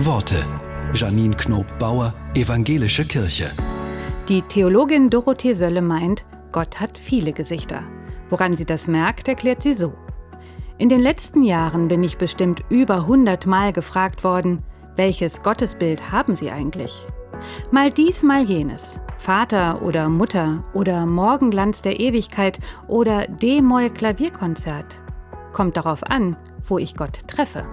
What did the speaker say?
Worte. Janine Knob-Bauer, Evangelische Kirche. Die Theologin Dorothee Sölle meint, Gott hat viele Gesichter. Woran sie das merkt, erklärt sie so. In den letzten Jahren bin ich bestimmt über 100 Mal gefragt worden, welches Gottesbild haben Sie eigentlich? Mal dies, mal jenes. Vater oder Mutter oder Morgenglanz der Ewigkeit oder D-Moll Klavierkonzert. Kommt darauf an, wo ich Gott treffe.